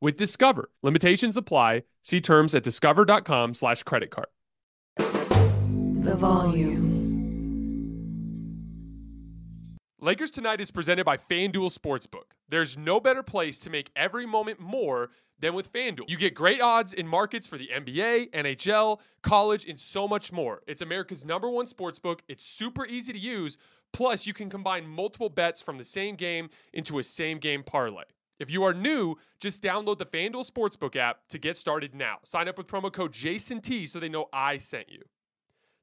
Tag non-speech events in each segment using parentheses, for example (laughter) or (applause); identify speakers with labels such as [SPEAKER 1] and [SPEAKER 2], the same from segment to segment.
[SPEAKER 1] with Discover. Limitations apply. See terms at discover.com slash credit card.
[SPEAKER 2] The volume.
[SPEAKER 1] Lakers Tonight is presented by FanDuel Sportsbook. There's no better place to make every moment more than with FanDuel. You get great odds in markets for the NBA, NHL, college, and so much more. It's America's number one sportsbook. It's super easy to use. Plus, you can combine multiple bets from the same game into a same game parlay. If you are new, just download the FanDuel Sportsbook app to get started now. Sign up with promo code JASONT so they know I sent you.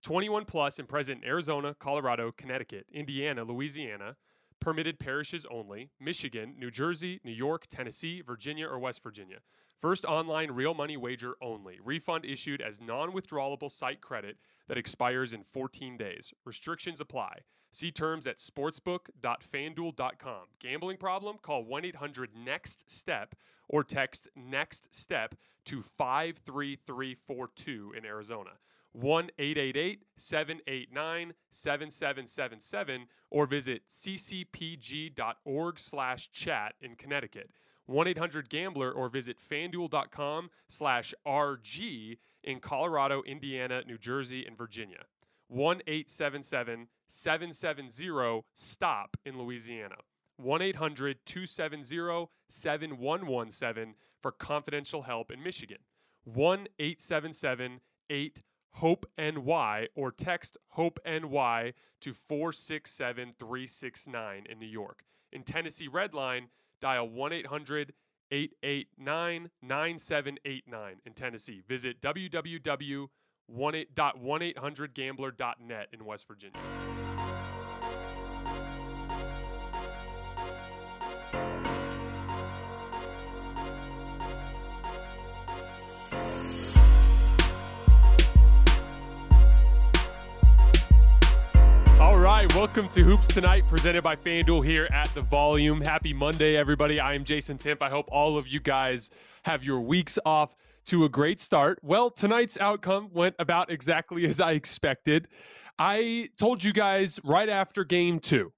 [SPEAKER 1] 21 plus and present in Arizona, Colorado, Connecticut, Indiana, Louisiana, permitted parishes only, Michigan, New Jersey, New York, Tennessee, Virginia, or West Virginia. First online real money wager only. Refund issued as non withdrawable site credit that expires in 14 days. Restrictions apply. See terms at sportsbook.fanduel.com. Gambling problem? Call 1 800 NEXT STEP or text NEXT STEP to 53342 in Arizona. 1 888 789 7777 or visit ccpg.org slash chat in Connecticut. 1-800-GAMBLER or visit fanduel.com slash RG in Colorado, Indiana, New Jersey, and Virginia. 1-877-770-STOP in Louisiana. 1-800-270-7117 for confidential help in Michigan. 1-877-8 Hope NY or text Hope NY to 467 369 in New York. In Tennessee Redline, dial 1 800 889 9789 in Tennessee. Visit www.1800gambler.net in West Virginia. All right, welcome to Hoops Tonight, presented by FanDuel here at the Volume. Happy Monday, everybody. I am Jason Timpf. I hope all of you guys have your weeks off to a great start. Well, tonight's outcome went about exactly as I expected. I told you guys right after game two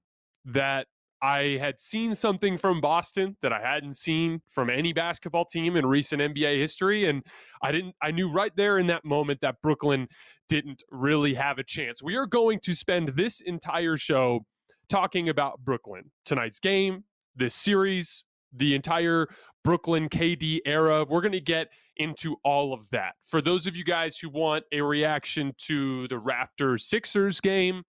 [SPEAKER 1] that I had seen something from Boston that I hadn't seen from any basketball team in recent NBA history. And I didn't, I knew right there in that moment that Brooklyn didn't really have a chance. We are going to spend this entire show talking about Brooklyn, tonight's game, this series, the entire Brooklyn KD era. We're going to get into all of that. For those of you guys who want a reaction to the Raptors Sixers game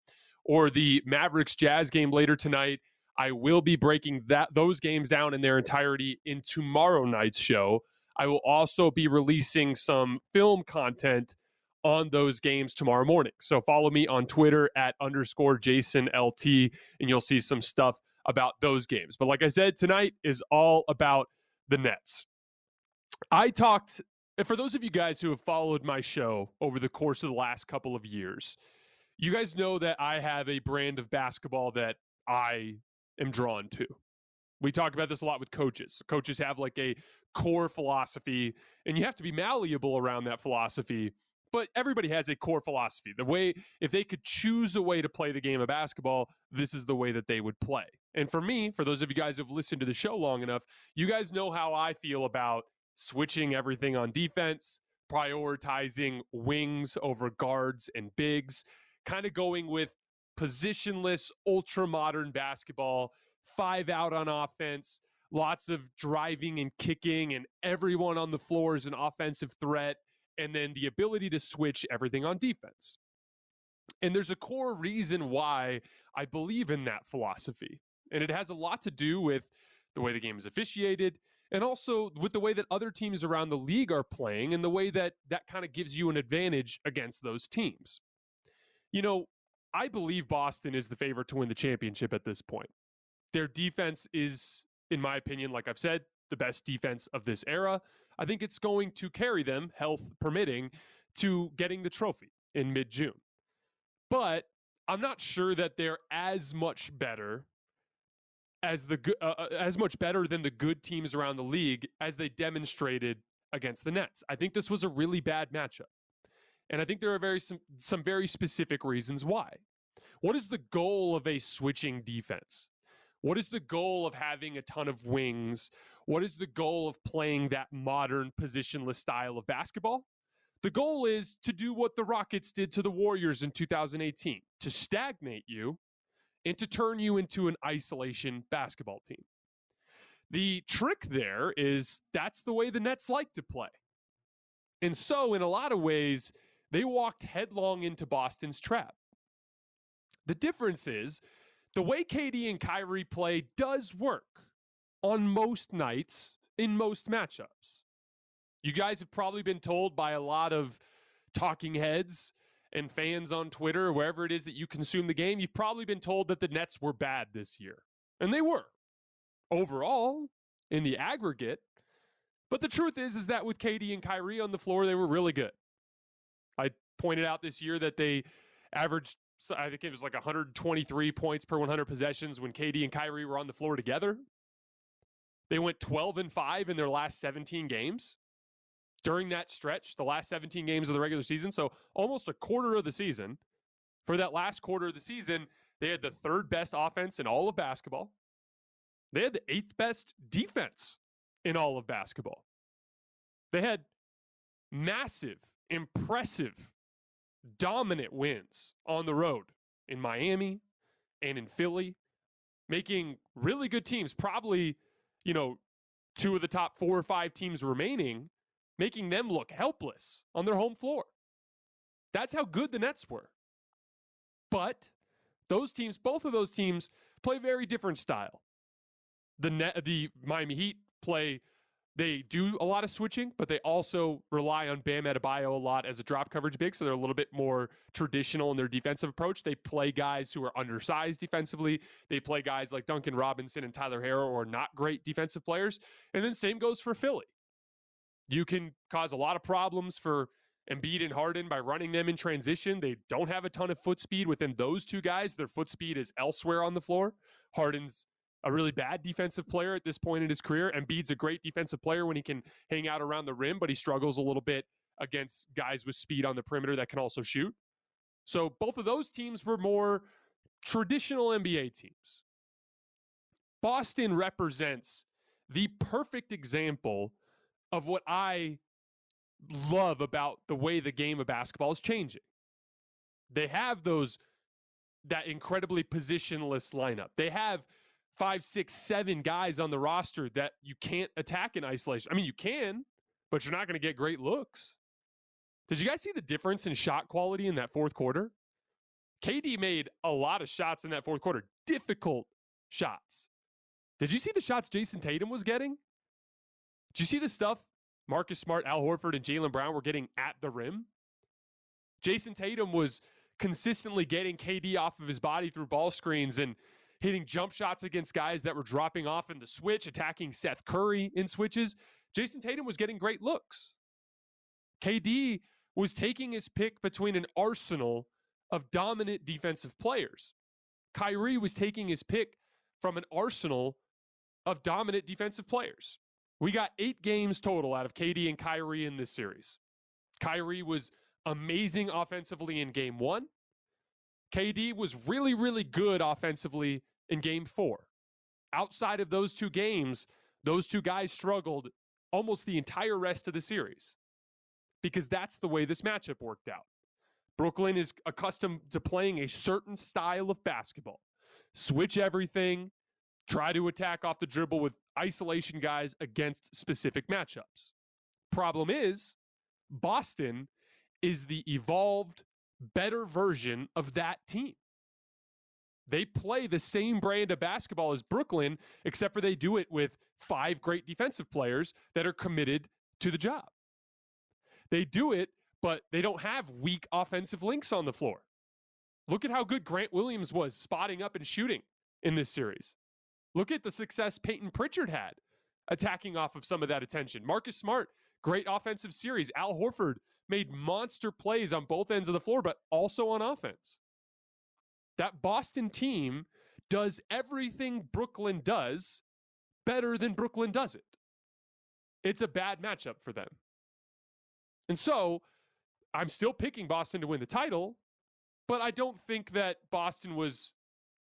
[SPEAKER 1] or the Mavericks Jazz game later tonight, I will be breaking that those games down in their entirety in tomorrow night's show. I will also be releasing some film content on those games tomorrow morning. So follow me on Twitter at underscore Jason LT, and you'll see some stuff about those games. But like I said, tonight is all about the Nets. I talked, for those of you guys who have followed my show over the course of the last couple of years, you guys know that I have a brand of basketball that I am drawn to. We talk about this a lot with coaches. Coaches have like a core philosophy, and you have to be malleable around that philosophy, but everybody has a core philosophy. The way, if they could choose a way to play the game of basketball, this is the way that they would play. And for me, for those of you guys who've listened to the show long enough, you guys know how I feel about switching everything on defense, prioritizing wings over guards and bigs, kind of going with positionless, ultra modern basketball, five out on offense, lots of driving and kicking, and everyone on the floor is an offensive threat, and then the ability to switch everything on defense. And there's a core reason why I believe in that philosophy. And it has a lot to do with the way the game is officiated and also with the way that other teams around the league are playing and the way that that kind of gives you an advantage against those teams. You know, I believe Boston is the favorite to win the championship at this point. Their defense is, in my opinion, like I've said, the best defense of this era. I think it's going to carry them, health permitting, to getting the trophy in mid June. But I'm not sure that they're as much better as the uh, uh, as much better than the good teams around the league as they demonstrated against the Nets. I think this was a really bad matchup. And I think there are very some, some very specific reasons why. What is the goal of a switching defense? What is the goal of having a ton of wings? What is the goal of playing that modern positionless style of basketball? The goal is to do what the Rockets did to the Warriors in 2018 to stagnate you and to turn you into an isolation basketball team. The trick there is that's the way the Nets like to play. And so, in a lot of ways, they walked headlong into Boston's trap. The difference is the way KD and Kyrie play does work on most nights in most matchups. You guys have probably been told by a lot of talking heads and fans on Twitter, wherever it is that you consume the game, you've probably been told that the Nets were bad this year. And they were overall in the aggregate. But the truth is, is that with KD and Kyrie on the floor, they were really good. I pointed out this year that they averaged, I think it was like 123 points per 100 possessions when KD and Kyrie were on the floor together. They went 12 and 5 in their last 17 games during that stretch, the last 17 games of the regular season. So almost a quarter of the season. For that last quarter of the season, they had the third best offense in all of basketball. They had the eighth best defense in all of basketball. They had massive, impressive, dominant wins on the road in Miami and in Philly, making really good teams, probably, you know, two of the top four or five teams remaining making them look helpless on their home floor. That's how good the Nets were. But those teams, both of those teams, play very different style. The net, the Miami Heat play. They do a lot of switching, but they also rely on Bam Adebayo a lot as a drop coverage big, so they're a little bit more traditional in their defensive approach. They play guys who are undersized defensively. They play guys like Duncan Robinson and Tyler Herro, or not great defensive players. And then same goes for Philly. You can cause a lot of problems for Embiid and Harden by running them in transition. They don't have a ton of foot speed within those two guys. Their foot speed is elsewhere on the floor. Harden's a really bad defensive player at this point in his career. Embiid's a great defensive player when he can hang out around the rim, but he struggles a little bit against guys with speed on the perimeter that can also shoot. So both of those teams were more traditional NBA teams. Boston represents the perfect example of what I love about the way the game of basketball is changing. They have those that incredibly positionless lineup. They have five, six, seven guys on the roster that you can't attack in isolation. I mean, you can, but you're not going to get great looks. Did you guys see the difference in shot quality in that fourth quarter? KD made a lot of shots in that fourth quarter, difficult shots. Did you see the shots Jayson Tatum was getting? Do you see the stuff Marcus Smart, Al Horford, and Jaylen Brown were getting at the rim? Jayson Tatum was consistently getting KD off of his body through ball screens and hitting jump shots against guys that were dropping off in the switch, attacking Seth Curry in switches. Jayson Tatum was getting great looks. KD was taking his pick between an arsenal of dominant defensive players. Kyrie was taking his pick from an arsenal of dominant defensive players. We got eight games total out of KD and Kyrie in this series. Kyrie was amazing offensively in game one. KD was really, really good offensively in game four. Outside of those two games, those two guys struggled almost the entire rest of the series because that's the way this matchup worked out. Brooklyn is accustomed to playing a certain style of basketball switch everything, try to attack off the dribble with isolation guys against specific matchups. Problem is, Boston is the evolved, better version of that team. They play the same brand of basketball as Brooklyn, except for they do it with five great defensive players that are committed to the job. They do it, but they don't have weak offensive links on the floor. Look at how good Grant Williams was spotting up and shooting in this series. Look at the success Payton Pritchard had attacking off of some of that attention. Marcus Smart, great offensive series. Al Horford made monster plays on both ends of the floor, but also on offense. That Boston team does everything Brooklyn does better than Brooklyn does it. It's a bad matchup for them. And so I'm still picking Boston to win the title, but I don't think that Boston was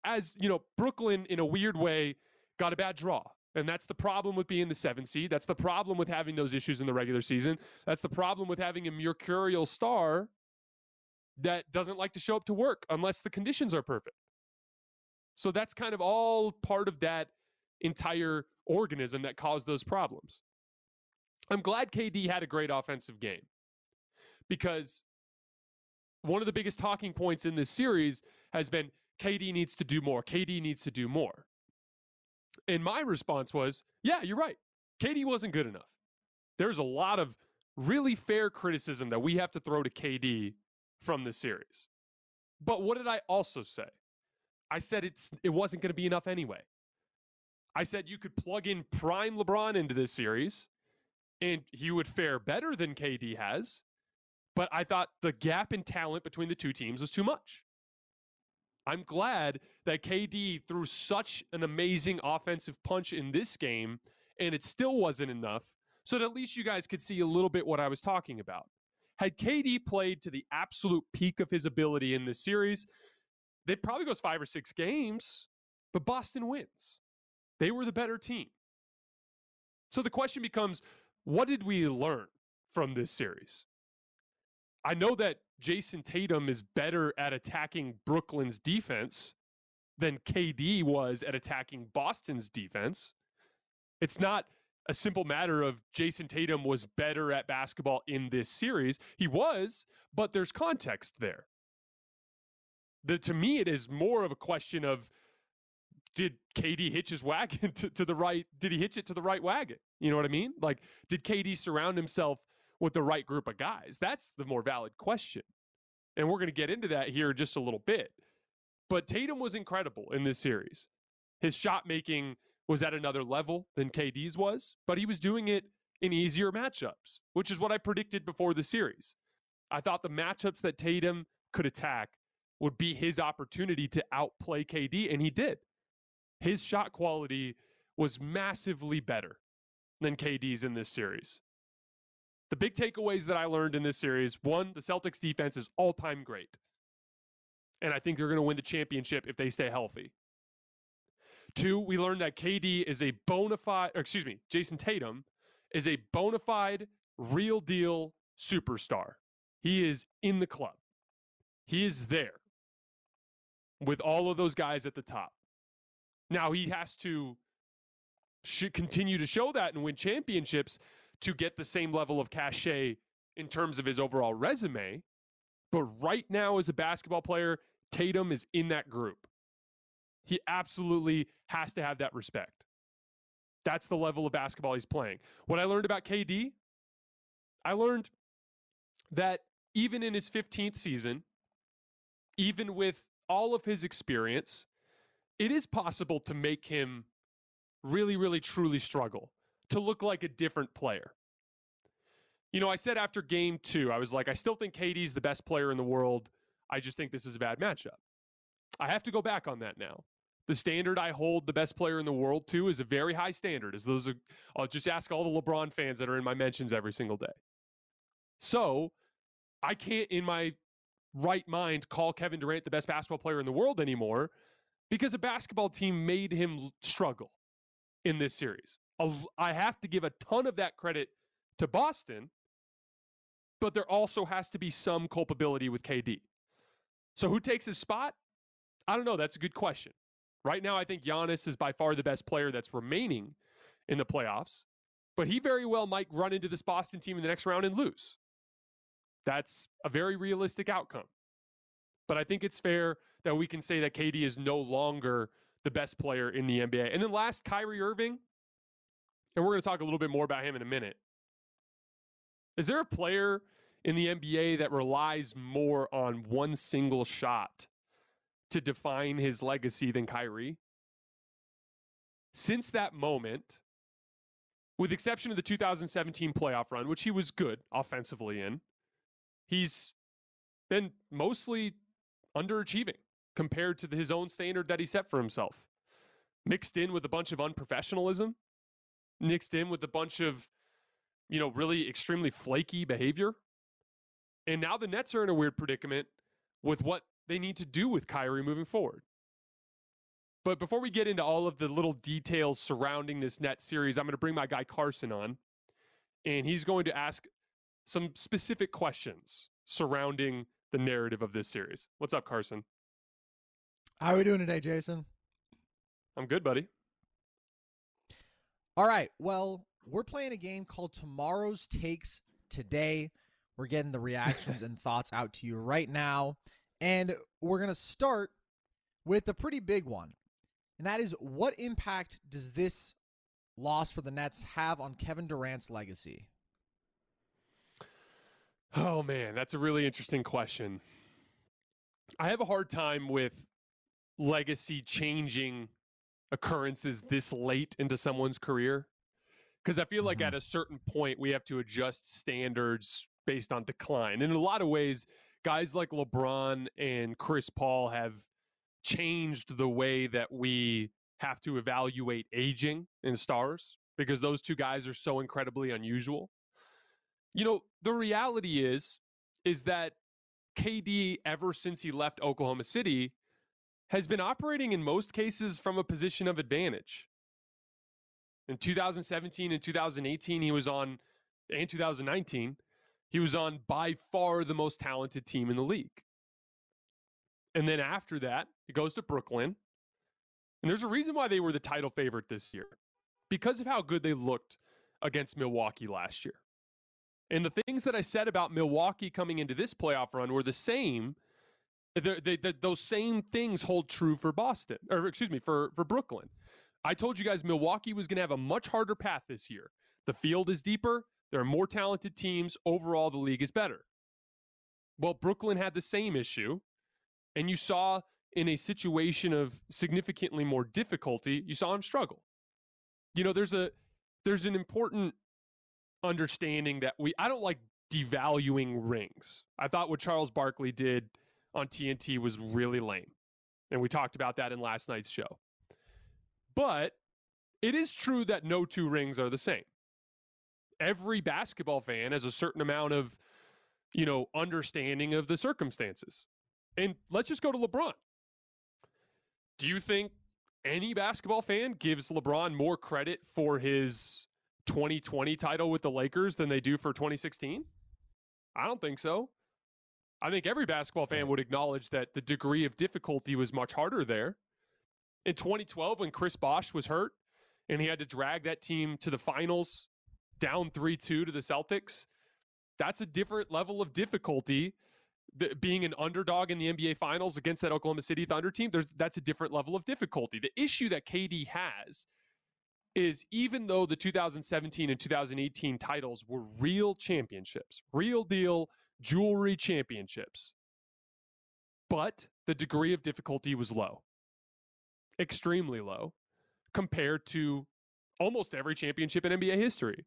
[SPEAKER 1] as, you know, Brooklyn in a weird way got a bad draw. And that's the problem with being the seven seed. That's the problem with having those issues in the regular season. That's the problem with having a mercurial star that doesn't like to show up to work unless the conditions are perfect. So that's kind of all part of that entire organism that caused those problems. I'm glad KD had a great offensive game because one of the biggest talking points in this series has been KD needs to do more. KD needs to do more. And my response was, yeah, you're right. KD wasn't good enough. There's a lot of really fair criticism that we have to throw to KD from this series. But what did I also say? I said it's it wasn't going to be enough anyway. I said you could plug in prime LeBron into this series and he would fare better than KD has, but I thought the gap in talent between the two teams was too much. I'm glad that KD threw such an amazing offensive punch in this game and it still wasn't enough so that at least you guys could see a little bit what I was talking about. Had KD played to the absolute peak of his ability in this series, it probably goes five or six games, but Boston wins. They were the better team. So the question becomes what did we learn from this series? I know that Jayson Tatum is better at attacking Brooklyn's defense than KD was at attacking Boston's defense. It's not a simple matter of Jayson Tatum was better at basketball in this series. He was, but there's context there. The, to me, it is more of a question of did KD hitch his wagon (laughs) to, to the right? Did he hitch it to the right wagon? You know what I mean? Like, did KD surround himself with the right group of guys? That's the more valid question. And we're going to get into that here in just a little bit. But Tatum was incredible in this series. His shot making was at another level than KD's was, but he was doing it in easier matchups, which is what I predicted before the series. I thought the matchups that Tatum could attack would be his opportunity to outplay KD, and he did. His shot quality was massively better than KD's in this series. The big takeaways that I learned in this series one, the Celtics defense is all time great. And I think they're going to win the championship if they stay healthy. Two, we learned that KD is a bona fide, excuse me, Jayson Tatum is a bona fide, real deal superstar. He is in the club. He is there with all of those guys at the top. Now he has to continue to show that and win championships to get the same level of cachet in terms of his overall resume. But right now, as a basketball player, Tatum is in that group. He absolutely has to have that respect. That's the level of basketball he's playing. What I learned about KD, I learned that even in his 15th season, even with all of his experience, it is possible to make him really, really, truly struggle, to look like a different player. You know, I said after game two, I was like, I still think KD's the best player in the world. I just think this is a bad matchup. I have to go back on that now the standard I hold the best player in the world to is a very high standard. As those are, I'll just ask all the LeBron fans that are in my mentions every single day. So I can't, in my right mind, call Kevin Durant the best basketball player in the world anymore because a basketball team made him struggle in this series. I have to give a ton of that credit to Boston, but there also has to be some culpability with KD. So who takes his spot? I don't know. That's a good question. Right now, I think Giannis is by far the best player that's remaining in the playoffs, but he very well might run into this Boston team in the next round and lose. That's a very realistic outcome. But I think it's fair that we can say that KD is no longer the best player in the NBA. And then last, Kyrie Irving. And we're going to talk a little bit more about him in a minute. Is there a player in the NBA that relies more on one single shot to define his legacy than Kyrie? Since that moment, with exception of the 2017 playoff run, which he was good offensively in, he's been mostly underachieving compared to his own standard that he set for himself. Mixed in with a bunch of unprofessionalism, mixed in with a bunch of, you know, really extremely flaky behavior. And now the Nets are in a weird predicament with what they need to do with Kyrie moving forward. But before we get into all of the little details surrounding this net series, I'm going to bring my guy Carson on, and he's going to ask some specific questions surrounding the narrative of this series. What's up, Carson?
[SPEAKER 3] How are we doing today, Jason?
[SPEAKER 1] I'm good, buddy.
[SPEAKER 3] All right. Well, we're playing a game called Tomorrow's Takes Today. We're getting the reactions and (laughs) thoughts out to you right now. And we're going to start with a pretty big one. And that is what impact does this loss for the Nets have on Kevin Durant's legacy?
[SPEAKER 1] Oh man, that's a really interesting question. I have a hard time with legacy changing occurrences this late into someone's career because I feel like mm-hmm. at a certain point we have to adjust standards based on decline. And in a lot of ways, guys like LeBron and Chris Paul have changed the way that we have to evaluate aging in stars because those two guys are so incredibly unusual. You know, the reality is is that KD ever since he left Oklahoma City has been operating in most cases from a position of advantage. In 2017 and 2018 he was on and 2019 he was on by far the most talented team in the league. And then after that, he goes to Brooklyn. And there's a reason why they were the title favorite this year because of how good they looked against Milwaukee last year. And the things that I said about Milwaukee coming into this playoff run were the same. They, they, they, those same things hold true for Boston, or excuse me, for, for Brooklyn. I told you guys Milwaukee was going to have a much harder path this year. The field is deeper, there are more talented teams. Overall, the league is better. Well, Brooklyn had the same issue. And you saw in a situation of significantly more difficulty, you saw him struggle. You know, there's a there's an important understanding that we I don't like devaluing rings. I thought what Charles Barkley did on TNT was really lame. And we talked about that in last night's show. But it is true that no two rings are the same every basketball fan has a certain amount of, you know, understanding of the circumstances. And let's just go to LeBron. Do you think any basketball fan gives LeBron more credit for his 2020 title with the Lakers than they do for 2016? I don't think so. I think every basketball fan would acknowledge that the degree of difficulty was much harder there. In 2012, when Chris Bosh was hurt and he had to drag that team to the finals down 3 2 to the Celtics, that's a different level of difficulty. The, being an underdog in the NBA Finals against that Oklahoma City Thunder team, there's that's a different level of difficulty. The issue that KD has is even though the 2017 and 2018 titles were real championships, real deal jewelry championships, but the degree of difficulty was low, extremely low, compared to almost every championship in NBA history.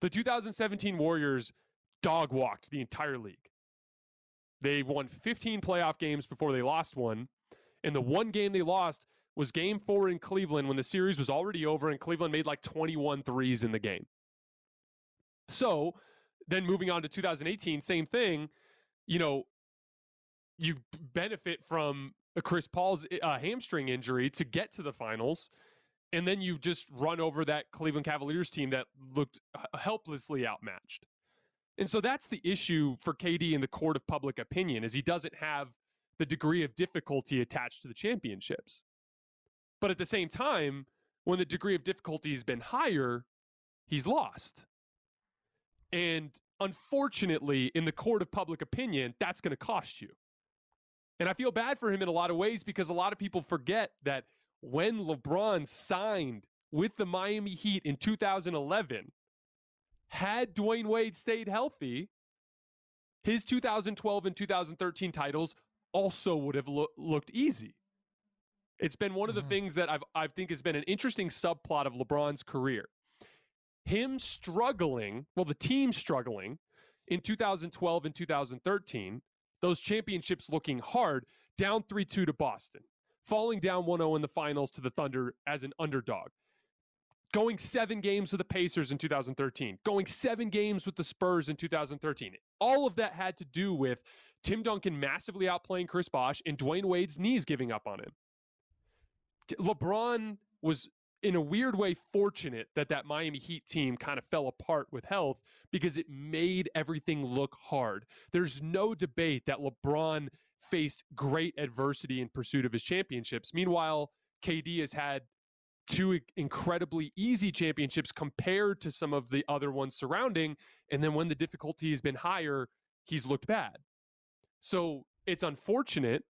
[SPEAKER 1] The 2017 Warriors dog walked the entire league. They won 15 playoff games before they lost one. And the one game they lost was game four in Cleveland when the series was already over and Cleveland made like 21 threes in the game. So then moving on to 2018, same thing. You know, you benefit from a Chris Paul's uh, hamstring injury to get to the finals, and then you just run over that Cleveland Cavaliers team that looked helplessly outmatched. And so that's the issue for KD in the court of public opinion is he doesn't have the degree of difficulty attached to the championships. But at the same time, when the degree of difficulty has been higher, he's lost. And unfortunately, in the court of public opinion, that's going to cost you. And I feel bad for him in a lot of ways because a lot of people forget that when LeBron signed with the Miami Heat in 2011, had Dwyane Wade stayed healthy, his 2012 and 2013 titles also would have lo- looked easy. It's been one of the mm-hmm. things that I've I think has been an interesting subplot of LeBron's career. Him struggling, well, the team struggling in 2012 and 2013, those championships looking hard, down 3 2 to Boston, falling down 1 0 in the finals to the Thunder as an underdog, going seven games with the Pacers in 2013, going seven games with the Spurs in 2013. All of that had to do with Tim Duncan massively outplaying Chris Bosh and Dwyane Wade's knees giving up on him. LeBron was in a weird way fortunate that that Miami Heat team kind of fell apart with health because it made everything look hard. There's no debate that LeBron faced great adversity in pursuit of his championships. Meanwhile, KD has had two incredibly easy championships compared to some of the other ones surrounding. And then when the difficulty has been higher, he's looked bad. So it's unfortunate,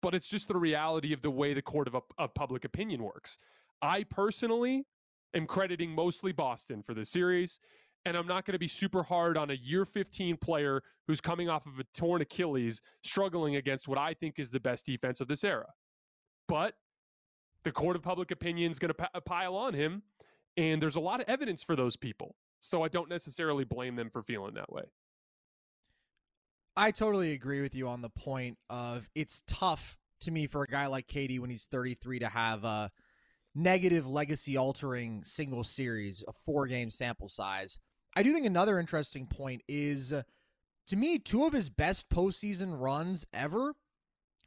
[SPEAKER 1] but it's just the reality of the way the court of, of public opinion works. I personally am crediting mostly Boston for the series. And I'm not going to be super hard on a year 15 player who's coming off of a torn Achilles, struggling against what I think is the best defense of this era. But the court of public opinion is going to p- pile on him. And there's a lot of evidence for those people. So I don't necessarily blame them for feeling that way.
[SPEAKER 3] I totally agree with you on the point of it's tough to me for a guy like KD when he's 33 to have a negative legacy altering single series, a four game sample size. I do think another interesting point is uh, to me, two of his best postseason runs ever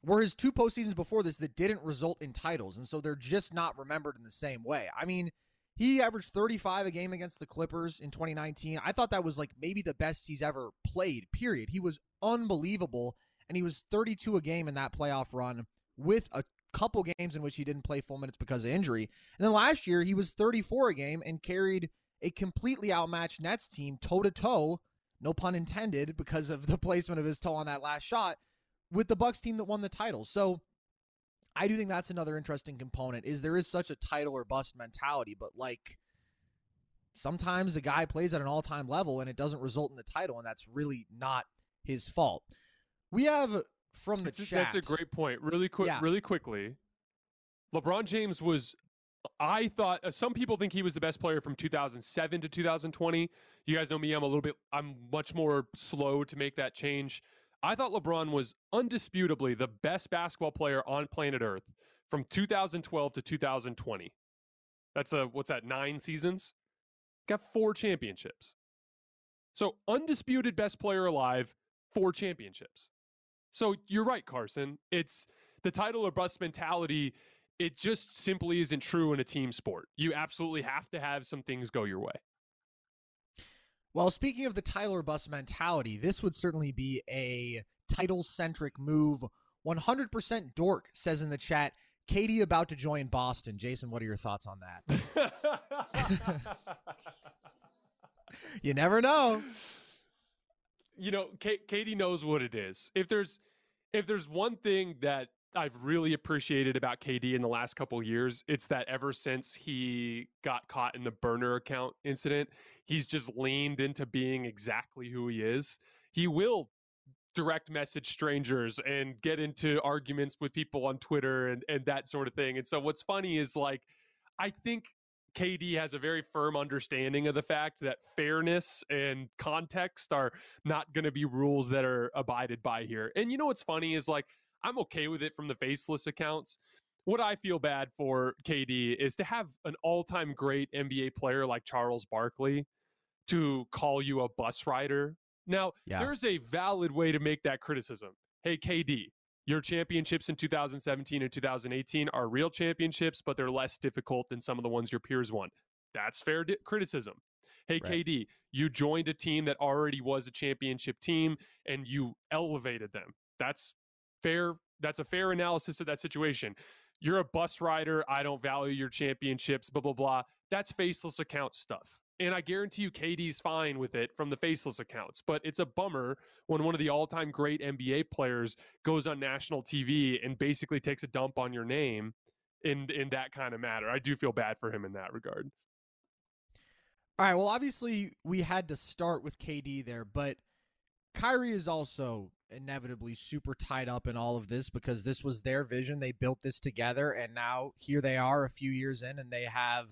[SPEAKER 3] were his two postseasons before this that didn't result in titles. And so they're just not remembered in the same way. I mean, he averaged 35 a game against the Clippers in 2019. I thought that was like maybe the best he's ever played, period. He was unbelievable. And he was 32 a game in that playoff run with a couple games in which he didn't play full minutes because of injury. And then last year, he was 34 a game and carried a completely outmatched Nets team toe to toe, no pun intended, because of the (laughs) placement of his toe on that last shot with the Bucks team that won the title. So I do think that's another interesting component is there is such a title or bust mentality, but like sometimes a guy plays at an all-time level and it doesn't result in the title and that's really not his fault. We have from the
[SPEAKER 1] that's
[SPEAKER 3] chat.
[SPEAKER 1] A, that's a great point. Really quick, yeah. really quickly. LeBron James was. I thought uh, some people think he was the best player from 2007 to 2020. You guys know me; I'm a little bit. I'm much more slow to make that change. I thought LeBron was undisputably the best basketball player on planet Earth from 2012 to 2020. That's a what's that? Nine seasons. Got four championships. So undisputed best player alive, four championships. So you're right, Carson. It's the title or bust mentality. It just simply isn't true in a team sport. You absolutely have to have some things go your way.
[SPEAKER 3] Well, speaking of the Tyler bus mentality, this would certainly be a title centric move. 100% dork says in the chat, KD about to join Boston. Jason, what are your thoughts on that? (laughs) (laughs) you never know
[SPEAKER 1] you know, K- KD knows what it is. If there's if there's one thing that I've really appreciated about KD in the last couple years, it's that ever since he got caught in the burner account incident, he's just leaned into being exactly who he is. He will direct message strangers and get into arguments with people on Twitter and and that sort of thing. And so what's funny is like I think KD has a very firm understanding of the fact that fairness and context are not going to be rules that are abided by here. And you know what's funny is like, I'm okay with it from the faceless accounts. What I feel bad for KD is to have an all time great NBA player like Charles Barkley to call you a bus rider. Now,
[SPEAKER 3] Yeah.
[SPEAKER 1] there's a valid way to make that criticism. Hey, KD, your championships in 2017 and 2018 are real championships, but they're less difficult than some of the ones your peers won. That's fair di- criticism. Hey,
[SPEAKER 3] Right.
[SPEAKER 1] KD, you joined a team that already was a championship team and you elevated them. That's fair. That's a fair analysis of that situation. You're a bus rider. I don't value your championships, blah, blah, blah. That's faceless account stuff. And I guarantee you KD's fine with it from the faceless accounts. But it's a bummer when one of the all time great NBA players goes on national TV and basically takes a dump on your name in in that kind of matter. I do feel bad for him in that regard.
[SPEAKER 3] All right. Well, obviously we had to start with KD there, but Kyrie is also inevitably super tied up in all of this because this was their vision. They built this together, and now here they are a few years in, and they have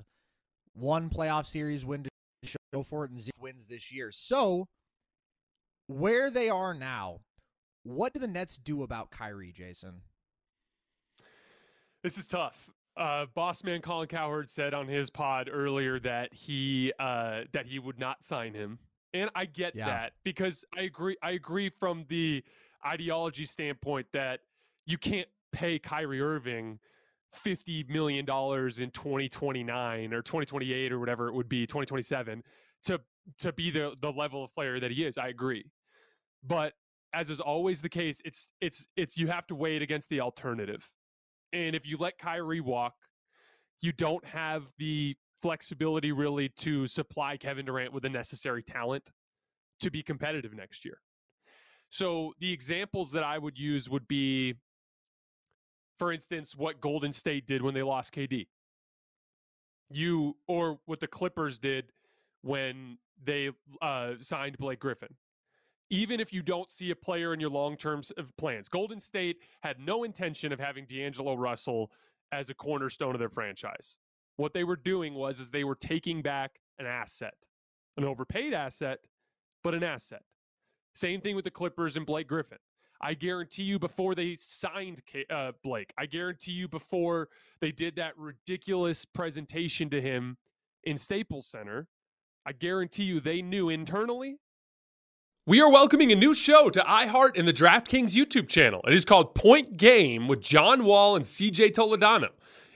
[SPEAKER 3] one playoff series win show for it and zero wins this year. So, where they are now, what do the Nets do about Kyrie, Jason?
[SPEAKER 1] This is tough. Uh, boss man Colin Cowherd said on his pod earlier that he uh, that he would not sign him, and I get
[SPEAKER 3] Yeah.
[SPEAKER 1] that because I agree. I agree from the ideology standpoint that you can't pay Kyrie Irving fifty million dollars in twenty twenty nine or twenty twenty eight or whatever it would be twenty twenty seven to to be the the level of player that he is. I agree, but as is always the case, it's it's it's you have to weigh it against the alternative. And if you let Kyrie walk, you don't have the flexibility really to supply Kevin Durant with the necessary talent to be competitive next year. So the examples that I would use would be, for instance, what Golden State did when they lost KD. You or what the Clippers did when they uh, signed Blake Griffin even if you don't see a player in your long term plans. Golden State had no intention of having D'Angelo Russell as a cornerstone of their franchise. What they were doing was is they were taking back an asset, an overpaid asset, but an asset. Same thing with the Clippers and Blake Griffin. I guarantee you before they signed uh, Blake, I guarantee you before they did that ridiculous presentation to him in Staples Center, I guarantee you they knew internally we are welcoming a new show to iHeart and the DraftKings YouTube channel. It is called Point Game with John Wall and CJ Toledano.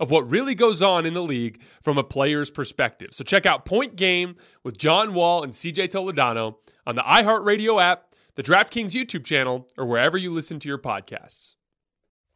[SPEAKER 1] of what really goes on in the league from a player's perspective. So check out Point Game with John Wall and CJ Toledano on the iHeartRadio app, the DraftKings YouTube channel, or wherever you listen to your podcasts.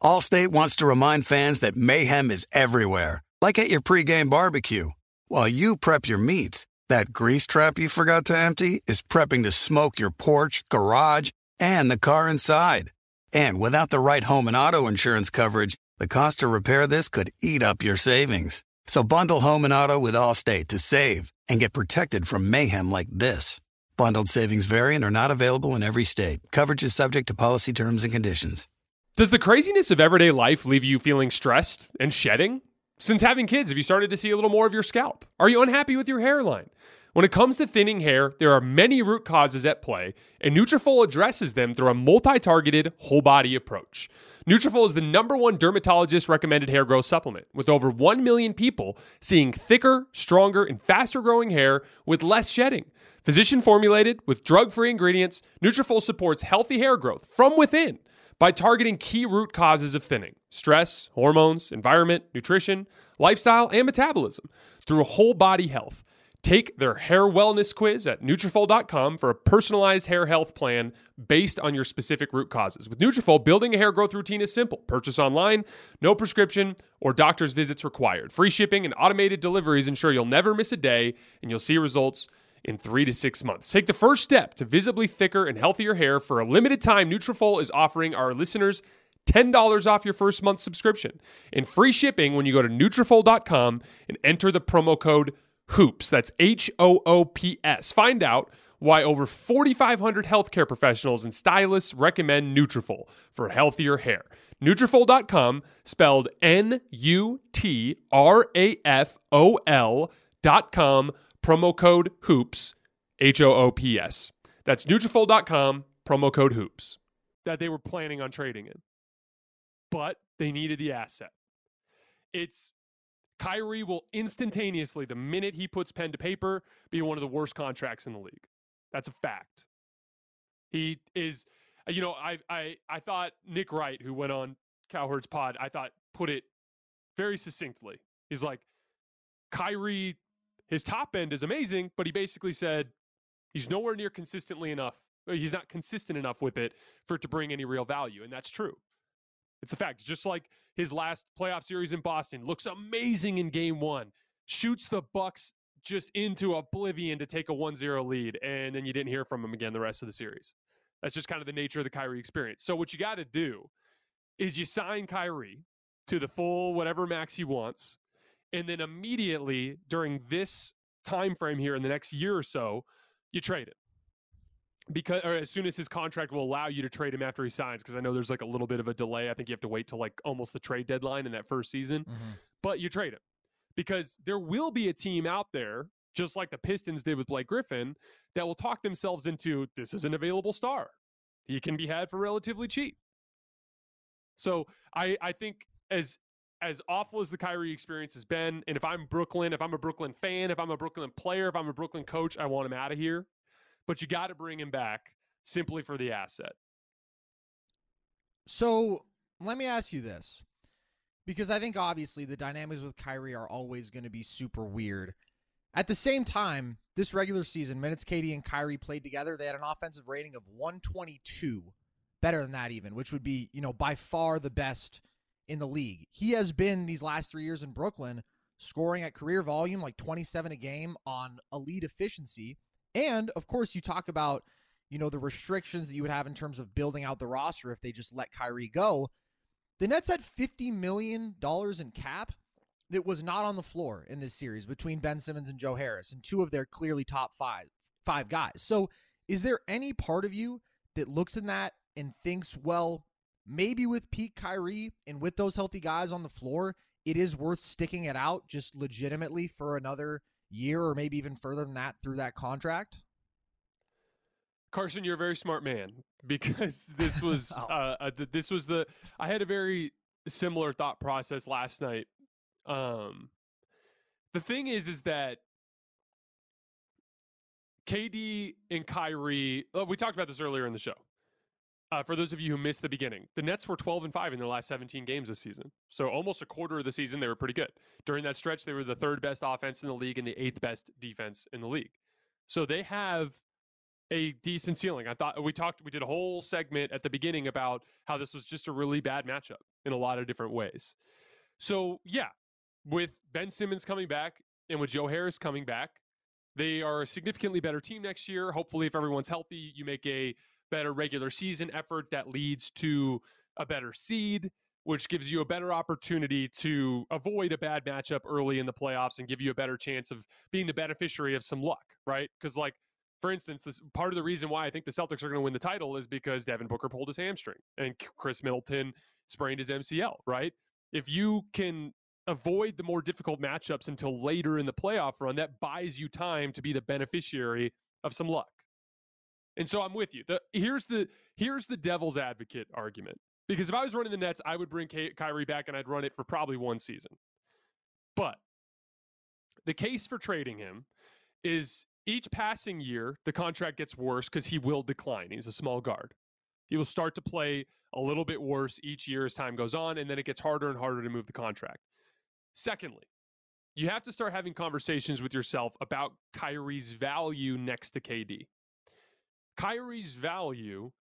[SPEAKER 4] Allstate wants to remind fans that mayhem is everywhere, like at your pregame barbecue. While you prep your meats, that grease trap you forgot to empty is prepping to smoke your porch, garage, and the car inside. And without the right home and auto insurance coverage, the cost to repair this could eat up your savings. So bundle home and auto with Allstate to save and get protected from mayhem like this. Bundled savings variant are not available in every state. Coverage is subject to policy terms and conditions.
[SPEAKER 1] Does the craziness of everyday life leave you feeling stressed and shedding? Since having kids, have you started to see a little more of your scalp? Are you unhappy with your hairline? When it comes to thinning hair, there are many root causes at play, and Nutrafol addresses them through a multi-targeted whole body approach. Nutrafol is the number one dermatologist recommended hair growth supplement, with over 1 million people seeing thicker, stronger, and faster growing hair with less shedding. Physician formulated with drug-free ingredients, Nutrafol supports healthy hair growth from within by targeting key root causes of thinning stress, hormones, environment, nutrition, lifestyle, and metabolism through whole body health. Take their hair wellness quiz at Nutrafol.com for a personalized hair health plan based on your specific root causes. With Nutrafol, building a hair growth routine is simple. Purchase online, no prescription or doctor's visits required. Free shipping and automated deliveries ensure you'll never miss a day and you'll see results in three to six months. Take the first step to visibly thicker and healthier hair. For a limited time, Nutrafol is offering our listeners $10 off your first month subscription and free shipping when you go to Nutrafol.com and enter the promo code HOOPS. That's H O O P S. Find out why over 4,500 healthcare professionals and stylists recommend Nutrafol for healthier hair. Nutrafol.com, spelled N-U-T-R-A-F-O-L dot com, promo code HOOPS, H-O-O-P-S. That's Nutrafol.com, promo code HOOPS. That they were planning on trading in. But they needed the asset. It's Kyrie will instantaneously, the minute he puts pen to paper, be one of the worst contracts in the league. That's a fact. He is, you know, I I I thought Nick Wright, who went on Cowherd's pod, I thought put it very succinctly. He's like, Kyrie, his top end is amazing, but he basically said he's nowhere near consistently enough. Uh, he's not consistent enough with it for it to bring any real value, and that's true. It's a fact. Just like his last playoff series in Boston, looks amazing in game one, shoots the Bucks just into oblivion to take a 1-0 lead, and then you didn't hear from him again the rest of the series. That's just kind of the nature of the Kyrie experience. So what you got to do is you sign Kyrie to the full whatever max he wants, and then immediately during this time frame here in the next year or so, you trade him because or as soon as his contract will allow you to trade him after he signs because i know there's like a little bit of a delay. I think you have to wait till like almost the trade deadline in that first season. Mm-hmm. but you trade him because there will be a team out there just like the pistons did with blake griffin that will talk themselves into this is an available star. He can be had for relatively cheap. So i i think as as awful as the Kyrie experience has been, and if I'm Brooklyn, if I'm a Brooklyn fan, if I'm a Brooklyn player, if I'm a Brooklyn coach, I want him out of here but you got to bring him back simply for the asset.
[SPEAKER 3] So let me ask you this. Because I think obviously the dynamics with Kyrie are always going to be super weird. At the same time, this regular season, minutes KD and Kyrie played together, they had an offensive rating of 122, better than that even, which would be, you know, by far the best in the league. He has been these last three years in Brooklyn scoring at career volume like 27 a game on elite efficiency. And of course, you talk about, you know, the restrictions that you would have in terms of building out the roster if they just let Kyrie go. The Nets had $50 million in cap that was not on the floor in this series between Ben Simmons and Joe Harris and two of their clearly top five five guys. So is there any part of you that looks in that and thinks, well, maybe with peak Kyrie and with those healthy guys on the floor, it is worth sticking it out just legitimately for another year or maybe even further than that through that contract?
[SPEAKER 1] Carson, you're a very smart man because (laughs) this was oh. uh, uh, this was the I had a very similar thought process last night. Um, the thing is, is that KD and Kyrie. Oh, we talked about this earlier in the show. Uh, for those of you who missed the beginning, the Nets were 12 and 5 in their last 17 games this season. So almost a quarter of the season, they were pretty good. During that stretch, they were the third best offense in the league and the eighth best defense in the league. So they have a decent ceiling. I thought we talked, we did a whole segment at the beginning about how this was just a really bad matchup in a lot of different ways. So, yeah, with Ben Simmons coming back and with Joe Harris coming back, they are a significantly better team next year. Hopefully, if everyone's healthy, you make a better regular season effort that leads to a better seed, which gives you a better opportunity to avoid a bad matchup early in the playoffs and give you a better chance of being the beneficiary of some luck, right? Because, like, for instance, this part of the reason why I think the Celtics are going to win the title is because Devin Booker pulled his hamstring and Khris Middleton sprained his MCL, right? If you can avoid the more difficult matchups until later in the playoff run, that buys you time to be the beneficiary of some luck. And so I'm with you. The, here's the here's the devil's advocate argument. Because if I was running the Nets, I would bring Ky- Kyrie back and I'd run it for probably one season. But the case for trading him is each passing year, the contract gets worse because he will decline. He's a small guard. He will start to play a little bit worse each year as time goes on, and then it gets harder and harder to move the contract. Secondly, you have to start having conversations with yourself about Kyrie's value next to KD. Kyrie's value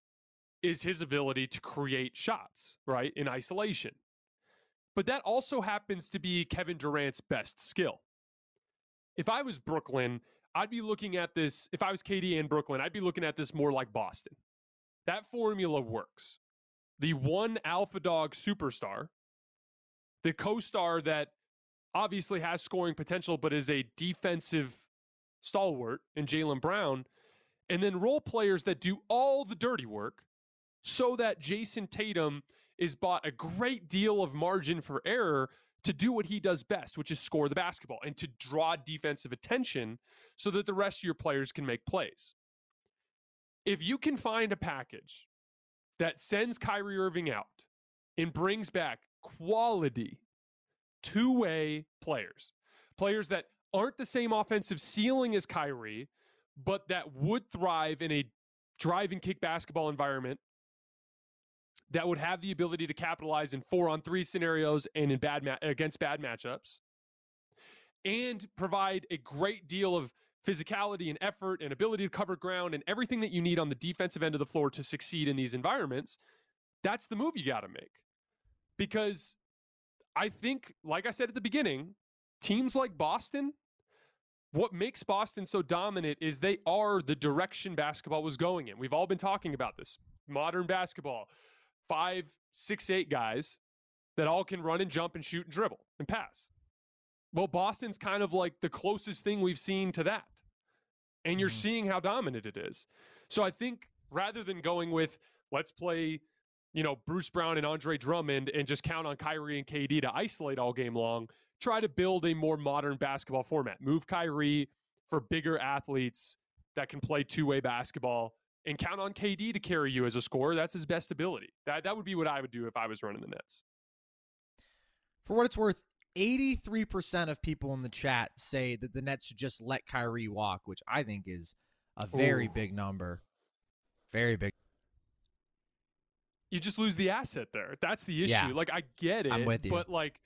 [SPEAKER 1] is his ability to create shots, right, in isolation. But that also happens to be Kevin Durant's best skill. If I was Brooklyn, I'd be looking at this, if I was KD and Brooklyn, I'd be looking at this more like Boston. That formula works. The one alpha dog superstar, the co star that obviously has scoring potential but is a defensive stalwart in Jaylen Brown and then role players that do all the dirty work so that Jayson Tatum is bought a great deal of margin for error to do what he does best, which is score the basketball and to draw defensive attention so that the rest of your players can make plays. If you can find a package that sends Kyrie Irving out and brings back quality two way players, players that aren't the same offensive ceiling as Kyrie, but that would thrive in a drive and kick basketball environment that would have the ability to capitalize in four on three scenarios and in bad ma- against bad matchups and provide a great deal of physicality and effort and ability to cover ground and everything that you need on the defensive end of the floor to succeed in these environments that's the move you got to make. Because i think like i said at the beginning teams like boston what makes Boston so dominant is they are the direction basketball was going in. We've all been talking about this. Modern basketball, five, six, eight guys that all can run and jump and shoot and dribble and pass. Well, Boston's kind of like the closest thing we've seen to that. And you're mm-hmm. seeing how dominant it is. So I think rather than going with let's play, you know, Bruce Brown and Andre Drummond and just count on Kyrie and KD to isolate all game long, try to build a more modern basketball format. Move Kyrie for bigger athletes that can play two-way basketball and count on KD to carry you as a scorer. That's his best ability. That that would be what I would do if I was running the Nets.
[SPEAKER 3] For what it's worth, 83% of people in the chat say that the Nets should just let Kyrie walk, which I think is a very Ooh. big number. Very big.
[SPEAKER 1] You just lose the asset there. That's the issue. Yeah. Like I get it, I'm with you. but like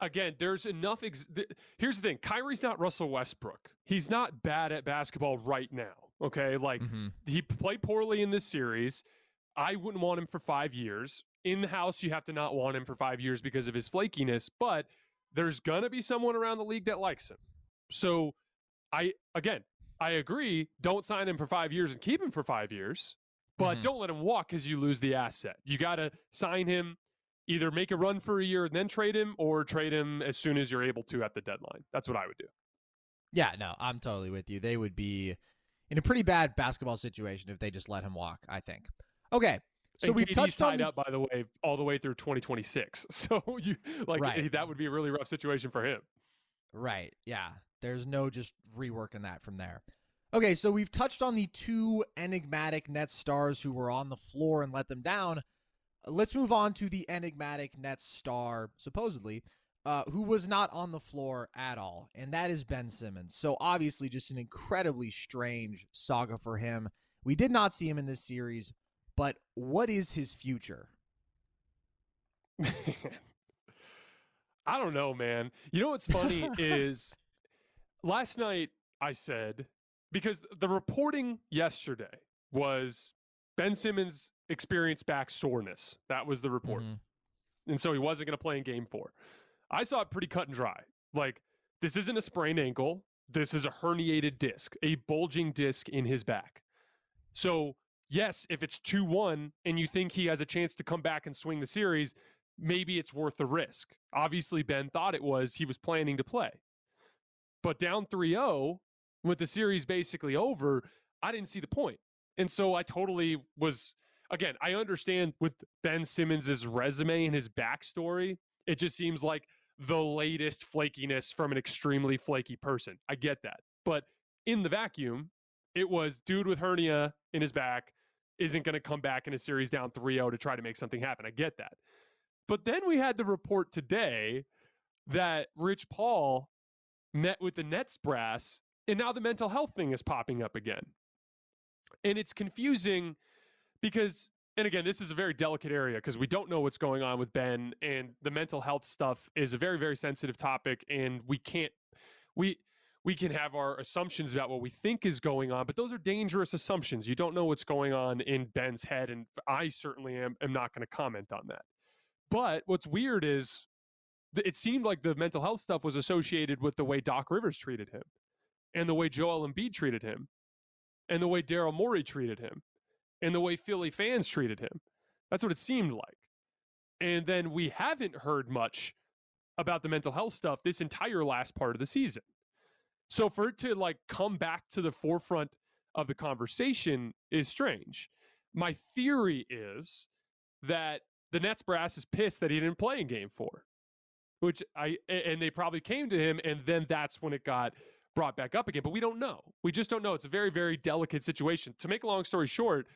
[SPEAKER 1] again, there's enough. Ex- th- Here's the thing: Kyrie's not Russell Westbrook. He's not bad at basketball right now. Okay, like mm-hmm. he played poorly in this series. I wouldn't want him for five years. In the house, you have to not want him for five years because of his flakiness. But there's gonna be someone around the league that likes him. So, I again, I agree. Don't sign him for five years and keep him for five years. But mm-hmm. don't let him walk because you lose the asset. You got to sign him either make a run for a year and then trade him or trade him as soon as you're able to at the deadline. That's what I would do.
[SPEAKER 3] Yeah, no, I'm totally with you. They would be in a pretty bad basketball situation if they just let him walk, I think. Okay. So
[SPEAKER 1] and
[SPEAKER 3] we've
[SPEAKER 1] KD's
[SPEAKER 3] touched
[SPEAKER 1] tied
[SPEAKER 3] the...
[SPEAKER 1] up, by the way, all the way through 2026. (laughs) So you like right. that would be a really rough situation for him.
[SPEAKER 3] Right. Yeah. There's no just reworking that from there. Okay, so we've touched on the two enigmatic Nets stars who were on the floor and let them down. Let's move on to the enigmatic Nets star, supposedly, uh, who was not on the floor at all, and that is Ben Simmons. So obviously, just an incredibly strange saga for him. We did not see him in this series, but what is his future? (laughs)
[SPEAKER 1] I don't know, man. You know what's funny (laughs) is last night I said because the reporting yesterday was Ben Simmons experienced back soreness. That was the report. Mm-hmm. And so he wasn't going to play in game four. I saw it pretty cut and dry. Like, this isn't a sprained ankle. This is a herniated disc, a bulging disc in his back. So, yes, if it's 2 1 and you think he has a chance to come back and swing the series, maybe it's worth the risk. Obviously, Ben thought it was. He was planning to play. But down 3 0, with the series basically over, I didn't see the point. And so I totally was again, I understand with Ben Simmons's resume and his backstory, it just seems like the latest flakiness from an extremely flaky person. I get that. But in the vacuum, it was dude with hernia in his back isn't going to come back in a series down 3-0 to try to make something happen. I get that. But then we had the report today that Rich Paul met with the Nets brass and now the mental health thing is popping up again. And it's confusing because and again, this is a very delicate area because we don't know what's going on with Ben, and the mental health stuff is a very, very sensitive topic, and we can't we we can have our assumptions about what we think is going on, but those are dangerous assumptions. You don't know what's going on in Ben's head, and I certainly am, am not going to comment on that. But what's weird is it seemed like the mental health stuff was associated with the way Doc Rivers treated him, and the way Joel Embiid treated him, and the way Daryl Morey treated him, and the way Philly fans treated him. That's what it seemed like. And then we haven't heard much about the mental health stuff this entire last part of the season. So for it to like come back to the forefront of the conversation is strange. My theory is that the Nets brass is pissed that he didn't play in game four, which I, and they probably came to him, and then that's when it got brought back up again. But we don't know. We just don't know. It's a very, very delicate situation. To make a long story short,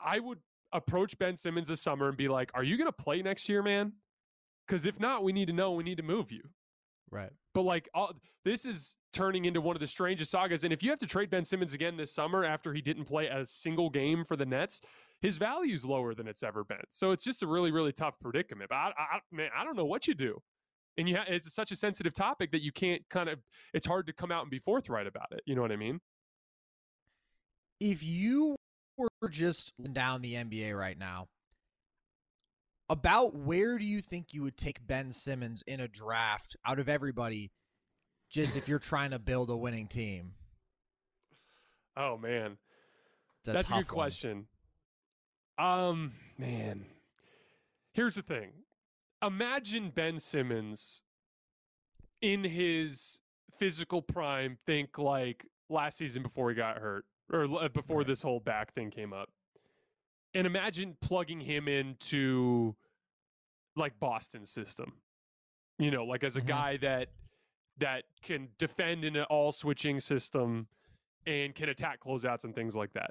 [SPEAKER 1] I would approach Ben Simmons this summer and be like, Are you going to play next year, man? Because if not, we need to know. We need to move you.
[SPEAKER 3] Right.
[SPEAKER 1] But like, all, this is turning into one of the strangest sagas. And if you have to trade Ben Simmons again this summer after he didn't play a single game for the Nets, his value's lower than it's ever been. So it's just a really, really tough predicament. But I, I man, I don't know what you do. And you ha- it's such a sensitive topic that you can't kind of. It's hard to come out and be forthright about it. You know what I mean?
[SPEAKER 3] If you were just down the NBA right now, about where do you think you would take Ben Simmons in a draft out of everybody, just if you're trying to build a winning team?
[SPEAKER 1] Oh man,
[SPEAKER 3] a
[SPEAKER 1] that's a good
[SPEAKER 3] one.
[SPEAKER 1] question. Um, man, here's the thing. Imagine Ben Simmons in his physical prime. Think like last season before he got hurt, or before
[SPEAKER 3] Right.
[SPEAKER 1] this whole back thing came up. And imagine plugging him into like Boston system. You know, like as a
[SPEAKER 3] Mhm.
[SPEAKER 1] guy that that can defend in an all switching system and can attack closeouts and things like that.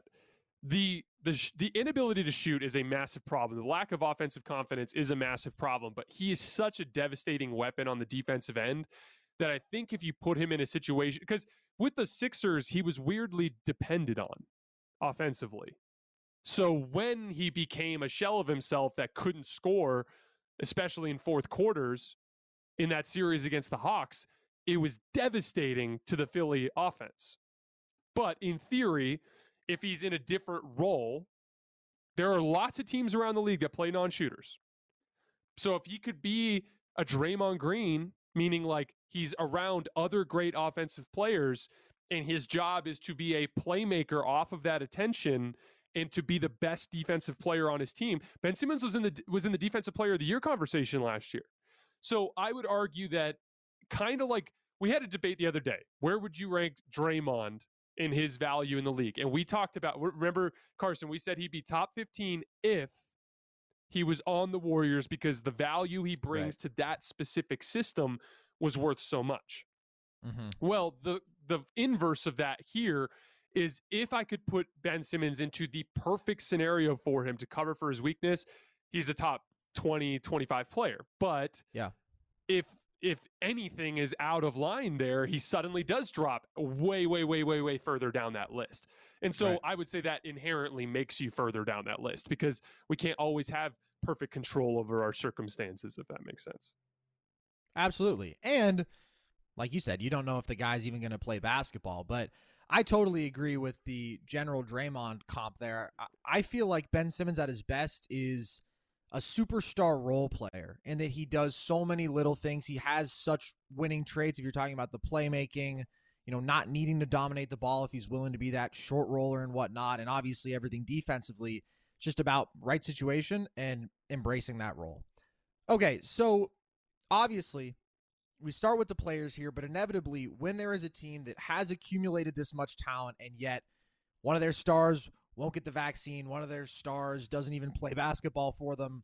[SPEAKER 1] The the sh- the inability to shoot is a massive problem. The lack of offensive confidence is a massive problem, but he is such a devastating weapon on the defensive end that I think if you put him in a situation because with the Sixers he was weirdly depended on offensively. So when he became a shell of himself that couldn't score, especially in fourth quarters in that series against the Hawks, it was devastating to the Philly offense. But in theory, if he's in a different role, there are lots of teams around the league that play non shooters. So if he could be a Draymond Green, meaning like he's around other great offensive players, and his job is to be a playmaker off of that attention and to be the best defensive player on his team. Ben Simmons was in the was in the defensive player of the year conversation last year. So I would argue that kind of like we had a debate the other day. Where would you rank Draymond in his value in the league? And we talked about remember Carson, we said he'd be top 15 if he was on the Warriors because the value he brings
[SPEAKER 3] Right.
[SPEAKER 1] to that specific system was worth so much.
[SPEAKER 3] Mhm.
[SPEAKER 1] Well, the the inverse of that here is if I could put Ben Simmons into the perfect scenario for him to cover for his weakness, he's a top 20 25 player. But
[SPEAKER 3] Yeah.
[SPEAKER 1] if if anything is out of line there, he suddenly does drop way way way way way further down that list. And so
[SPEAKER 3] Right.
[SPEAKER 1] I would say that inherently makes you further down that list because we can't always have perfect control over our circumstances if that makes sense.
[SPEAKER 3] Absolutely. And like you said, you don't know if the guy's even going to play basketball, but I totally agree with the general Draymond comp there. I- feel like Ben Simmons at his best is a superstar role player and that he does so many little things. He has such winning traits if you're talking about the playmaking, you know, not needing to dominate the ball if he's willing to be that short roller and whatnot. And obviously everything defensively, just about right situation and embracing that role. Okay, so obviously we start with the players here, but inevitably, when there is a team that has accumulated this much talent and yet one of their stars won't get the vaccine, one of their stars doesn't even play basketball for them,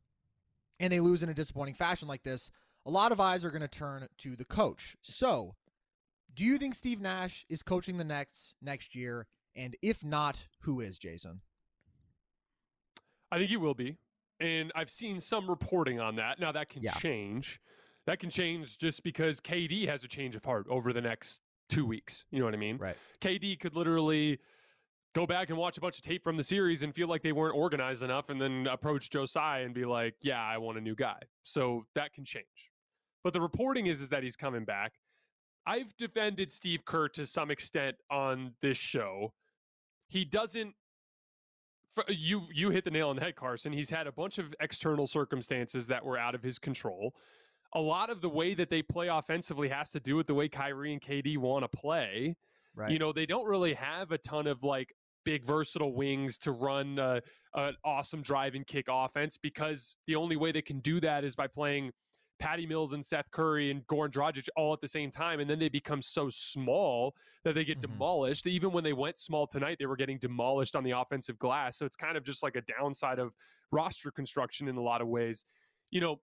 [SPEAKER 3] and they lose in a disappointing fashion like this, a lot of eyes are going to turn to the coach. So, do you think Steve Nash is coaching the Nets next year? And if not, who is, Jason?
[SPEAKER 1] I think he will be. And I've seen some reporting on that. Now that can
[SPEAKER 3] Yeah.
[SPEAKER 1] change. That can change just because KD has a change of heart over the next two weeks. You know what I mean?
[SPEAKER 3] Right.
[SPEAKER 1] KD could literally go back and watch a bunch of tape from the series and feel like they weren't organized enough and then approach Joe Tsai and be like, yeah, I want a new guy. So that can change. But the reporting is, is that he's coming back. I've defended Steve Kerr to some extent on this show. He doesn't you you hit the nail on the head, Carson. He's had a bunch of external circumstances that were out of his control. A lot of the way that they play offensively has to do with the way Kyrie and KD want to play.
[SPEAKER 3] Right.
[SPEAKER 1] You know, they don't really have a ton of like big versatile wings to run uh, an awesome drive and kick offense because the only way they can do that is by playing Patty Mills and Seth Curry and Goran Dragic all at the same time, and then they become so small that they get
[SPEAKER 3] Mhm.
[SPEAKER 1] demolished. Even when they went small tonight, they were getting demolished on the offensive glass. So it's kind of just like a downside of roster construction in a lot of ways. You know,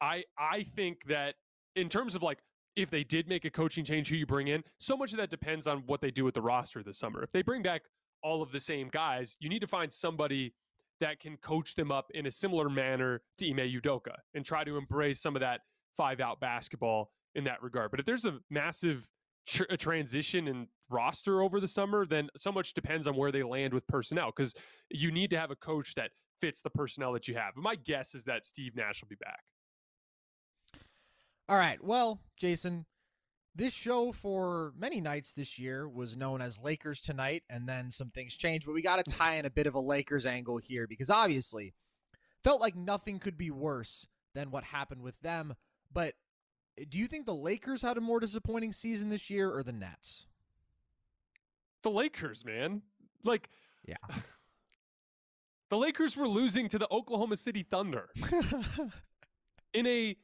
[SPEAKER 1] I I think that in terms of like if they did make a coaching change, who you bring in, so much of that depends on what they do with the roster this summer. If they bring back all of the same guys, you need to find somebody that can coach them up in a similar manner to Ime Udoka and try to embrace some of that five out basketball in that regard. But if there's a massive tr- a transition in roster over the summer, then so much depends on where they land with personnel because you need to have a coach that fits the personnel that you have. My guess is that Steve Nash will be back.
[SPEAKER 3] All right. Well, Jason, this show for many nights this year was known as Lakers Tonight, and then some things changed. But we got to (laughs) tie in a bit of a Lakers angle here because obviously felt like nothing could be worse than what happened with them. But eh, do you think the Lakers had a more disappointing season this year or the Nets?
[SPEAKER 1] The Lakers, man. Like,
[SPEAKER 3] Yeah. (sighs)
[SPEAKER 1] the Lakers were losing to the Oklahoma City Thunder (laughs) in a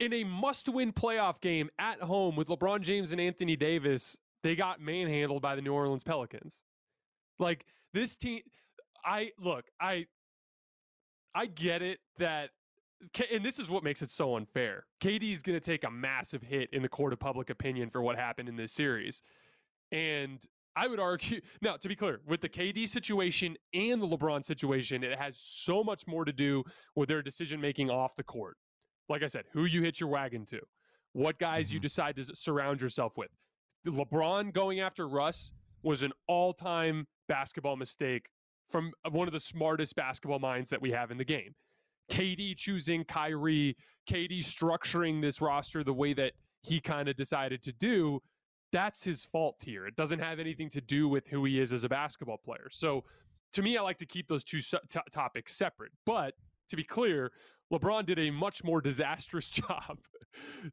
[SPEAKER 1] in a must-win playoff game at home with LeBron James and Anthony Davis. They got manhandled by the New Orleans Pelicans. Like this team, I look, I I get it that and this is what makes it so unfair. KD is going to take a massive hit in the court of public opinion for what happened in this series. And I would argue, now to be clear, with the KD situation and the LeBron situation, it has so much more to do with their decision making off the court. Like I said, who you hit your wagon to, what guys you
[SPEAKER 3] Mhm.
[SPEAKER 1] decide to surround yourself with. LeBron going after Russ was an all time basketball mistake from uh, one of the smartest basketball minds that we have in the game. KD choosing Kyrie, KD structuring this roster the way that he kind of decided to do, that's his fault here. It doesn't have anything to do with who he is as a basketball player. So to me, I like to keep those two to- topics separate. But to be clear, LeBron did a much more disastrous (laughs) job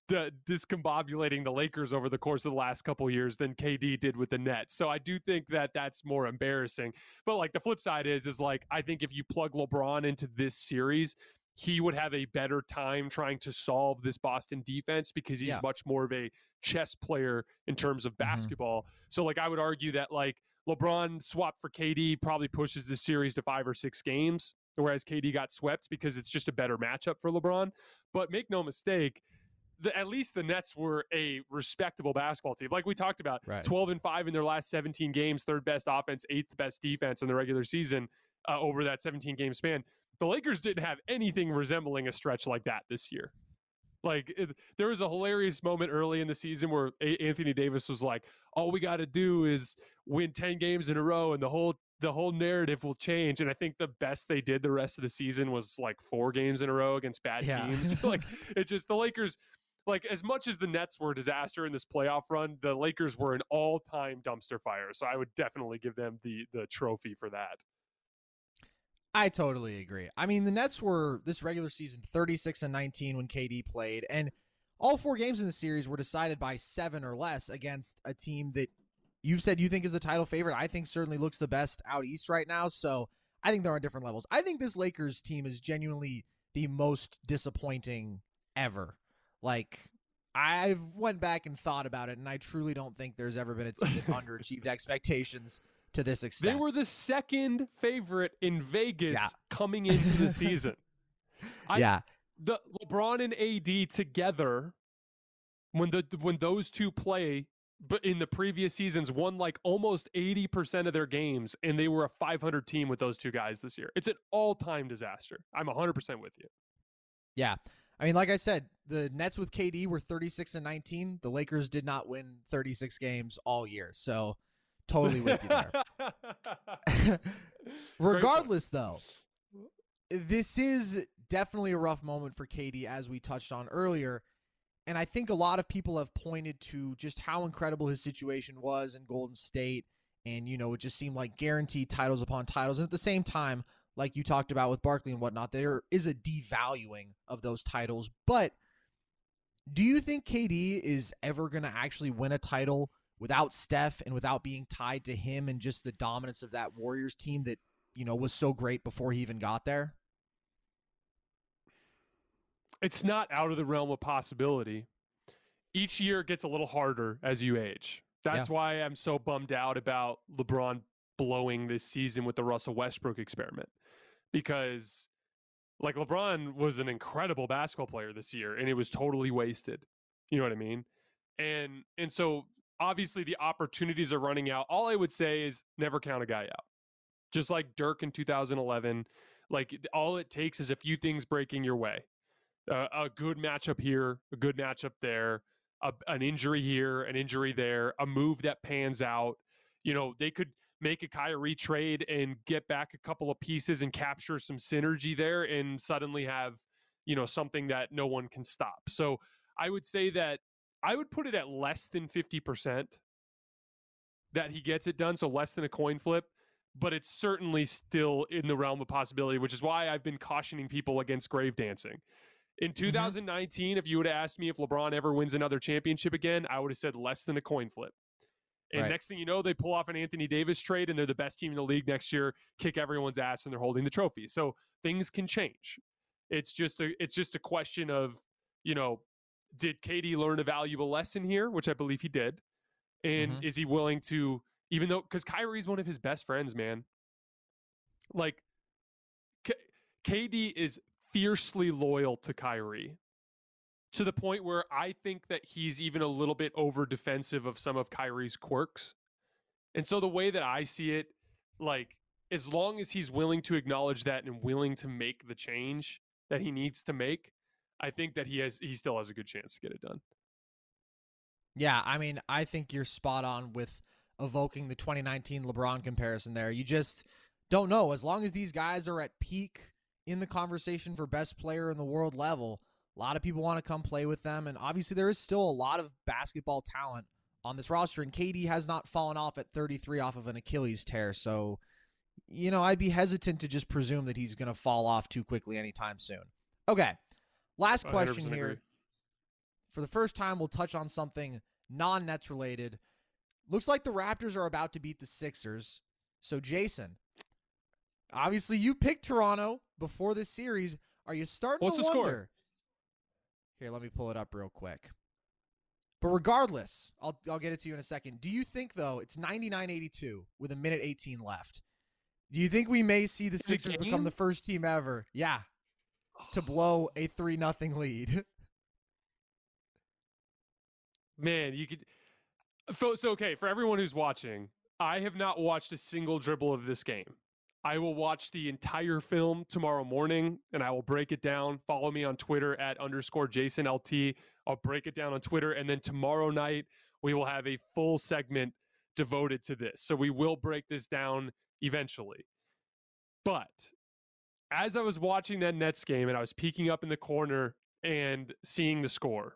[SPEAKER 1] discombobulating the Lakers over the course of the last couple years than KD did with the Nets. So I do think that that's more embarrassing. But like the flip side is, is like I think if you plug LeBron into this series, he would have a better time trying to solve this Boston defense because he's
[SPEAKER 3] Yeah.
[SPEAKER 1] much more of a chess player in terms of mm-hmm. basketball. So like I would argue that like LeBron swap for KD probably pushes this series to five or six games, whereas KD got swept because it's just a better matchup for LeBron. But make no mistake, the, at least the Nets were a respectable basketball team. Like we talked about,
[SPEAKER 3] Right.
[SPEAKER 1] 12 and 5 in their last 17 games, third best offense, eighth best defense in the regular season uh, over that 17 game span. The Lakers didn't have anything resembling a stretch like that this year. Like it, there was a hilarious moment early in the season where a- Anthony Davis was like, "All we got to do is win 10 games in a row and the whole the whole narrative will change." And I think the best they did the rest of the season was like 4 games in a row against bad
[SPEAKER 3] Yeah.
[SPEAKER 1] teams. (laughs) like (laughs) it just the Lakers like as much as the Nets were a disaster in this playoff run, the Lakers were an all-time dumpster fire. So I would definitely give them the the trophy for that.
[SPEAKER 3] I totally agree. I mean, the Nets were this regular season 36 and 19 when KD played, and all four games in the series were decided by seven or less against a team that you've said you think is the title favorite. I think certainly looks the best out east right now. So I think they're on different levels. I think this Lakers team is genuinely the most disappointing ever. Like I've went back and thought about it, and I truly don't think there's ever been a team that (laughs) underachieved expectations to this extent.
[SPEAKER 1] They were the second favorite in Vegas
[SPEAKER 3] Yeah.
[SPEAKER 1] coming into the season. (laughs) I-
[SPEAKER 3] yeah,
[SPEAKER 1] the LeBron and AD together when the when those two play but in the previous seasons won like almost 80% of their games and they were a 500 team with those two guys this year. It's an all-time disaster. I'm 100% with you.
[SPEAKER 3] Yeah. I mean, like I said, the Nets with KD were 36 and 19. The Lakers did not win 36 games all year. So totally with you there. (laughs) Regardless, though, this is definitely a rough moment for KD, as we touched on earlier. And I think a lot of people have pointed to just how incredible his situation was in Golden State. And, you know, it just seemed like guaranteed titles upon titles. And at the same time, like you talked about with Barkley and whatnot, there is a devaluing of those titles. But do you think KD is ever going to actually win a title without Steph and without being tied to him and just the dominance of that Warriors team that, you know, was so great before he even got there?
[SPEAKER 1] It's not out of the realm of possibility. Each year gets a little harder as you age. That's
[SPEAKER 3] Yeah.
[SPEAKER 1] why I'm so bummed out about LeBron blowing this season with the Russell Westbrook experiment because like LeBron was an incredible basketball player this year and it was totally wasted. You know what I mean? And and so obviously the opportunities are running out. All I would say is never count a guy out. Just like Dirk in 2011, like all it takes is a few things breaking your way. Uh, a good matchup here, a good matchup there, a, an injury here, an injury there, a move that pans out. You know, they could make a Kyrie trade and get back a couple of pieces and capture some synergy there and suddenly have, you know, something that no one can stop. So I would say that I would put it at less than 50% that he gets it done. So less than a coin flip, but it's certainly still in the realm of possibility, which is why I've been cautioning people against grave dancing. In 2019, if you would have asked me if LeBron ever wins another championship again, I would have said less than a coin flip. And
[SPEAKER 3] Right.
[SPEAKER 1] next thing you know, they pull off an Anthony Davis trade and they're the best team in the league next year, kick everyone's ass and they're holding the trophy. So things can change. It's just a it's just a question of, you know, did KD learn a valuable lesson here, which I believe he did? And
[SPEAKER 3] Mhm.
[SPEAKER 1] is he willing to even though cuz Kyrie's one of his best friends, man. Like K- KD is fiercely loyal to Kyrie to the point where I think that he's even a little bit over defensive of some of Kyrie's quirks. And so the way that I see it, like as long as he's willing to acknowledge that and willing to make the change that he needs to make, I think that he has he still has a good chance to get it done.
[SPEAKER 3] Yeah, I mean, I think you're spot on with evoking the 2019 LeBron comparison there. You just don't know. As long as these guys are at peak in the conversation for best player in the world level, a lot of people want to come play with them. And obviously, there is still a lot of basketball talent on this roster. And KD has not fallen off at 33 off of an Achilles tear. So, you know, I'd be hesitant to just presume that he's going to fall off too quickly anytime soon. Okay. Last question here
[SPEAKER 1] agree.
[SPEAKER 3] for the first time, we'll touch on something non Nets related. Looks like the Raptors are about to beat the Sixers. So, Jason, obviously you picked Toronto before this series. Are you starting
[SPEAKER 1] What's
[SPEAKER 3] to
[SPEAKER 1] the score?
[SPEAKER 3] Here, let me pull it up real quick. But regardless, I'll I'll get it to you in a second. Do you think though it's 99-82 with a minute 18 left? Do you think we may see the Sixers become the first team ever? Yeah. To blow a 3 nothing lead. (laughs)
[SPEAKER 1] Man, you could. So, so okay, for everyone who's watching, I have not watched a single dribble of this game. I will watch the entire film tomorrow morning and I will break it down. Follow me on Twitter at underscore Jason LT. I'll break it down on Twitter. And then tomorrow night, we will have a full segment devoted to this. So we will break this down eventually. But as I was watching that Nets game and I was peeking up in the corner and seeing the score,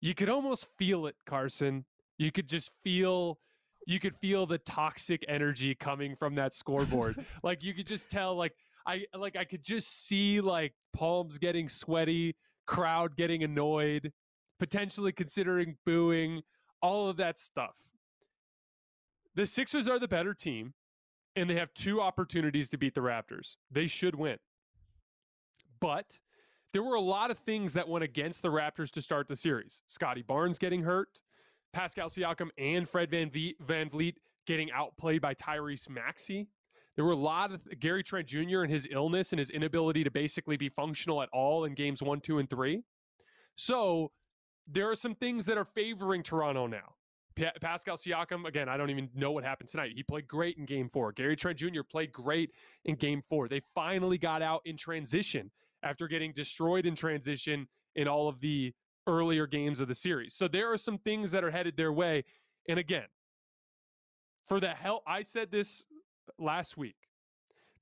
[SPEAKER 1] you could almost feel it, Carson. You could just feel you could feel the toxic energy coming from that scoreboard. (laughs) like you could just tell like I like I could just see like palms getting sweaty, crowd getting annoyed, potentially considering booing, all of that stuff. The Sixers are the better team and they have two opportunities to beat the Raptors. They should win. But there were a lot of things that went against the Raptors to start the series. Scottie Barnes getting hurt, Pascal Siakam and Fred Van, v- VanVleet getting outplayed by Tyrese Maxey. There were a lot of Gary Trent Jr. and his illness and his inability to basically be functional at all in games one, two, and three. So there are some things that are favoring Toronto now. Pa- Pascal Siakam, again, I don't even know what happened tonight. He played great in game four. Gary Trent Jr. played great in game four. They finally got out in transition after getting destroyed in transition in all of the earlier games of the series. So there are some things that are headed their way. And again, for the health, I said this last week.